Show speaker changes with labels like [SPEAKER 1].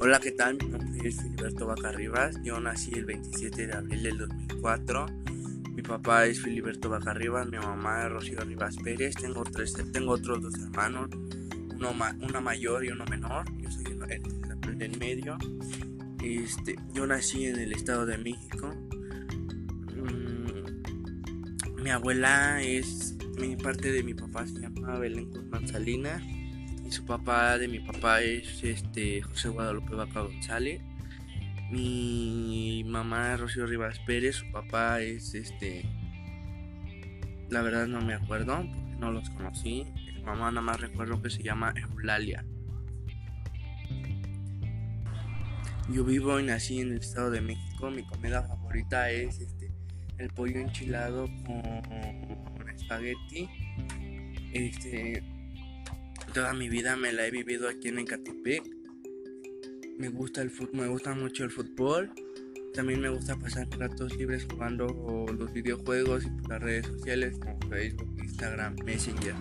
[SPEAKER 1] Hola, ¿qué tal? Mi nombre es Filiberto Bacarribas. Yo nací el 27 de abril del 2004. Mi papá es Filiberto Bacarribas, mi mamá es Rocío Rivas Pérez. Tengo, tres, tengo otros dos hermanos, uno una mayor y uno menor. Yo soy el, del medio. Este, yo nací en el Estado de México. Mm, mi abuela es, mi parte de mi papá se llama Belén Guzmán Salinas su papá de mi papá es este José Guadalupe Vaca González. Mi mamá es Rocío Rivas Pérez, su papá es este la verdad no me acuerdo, porque no los conocí. Mi mamá nada más recuerdo que se llama Eulalia. Yo vivo y nací en el Estado de México. Mi comida favorita es este el pollo enchilado con espagueti. Este Toda mi vida me la he vivido aquí en Ecatepec. Me gusta el me gusta mucho el fútbol. También me gusta pasar ratos libres jugando los videojuegos y las redes sociales como Facebook, Instagram, Messenger.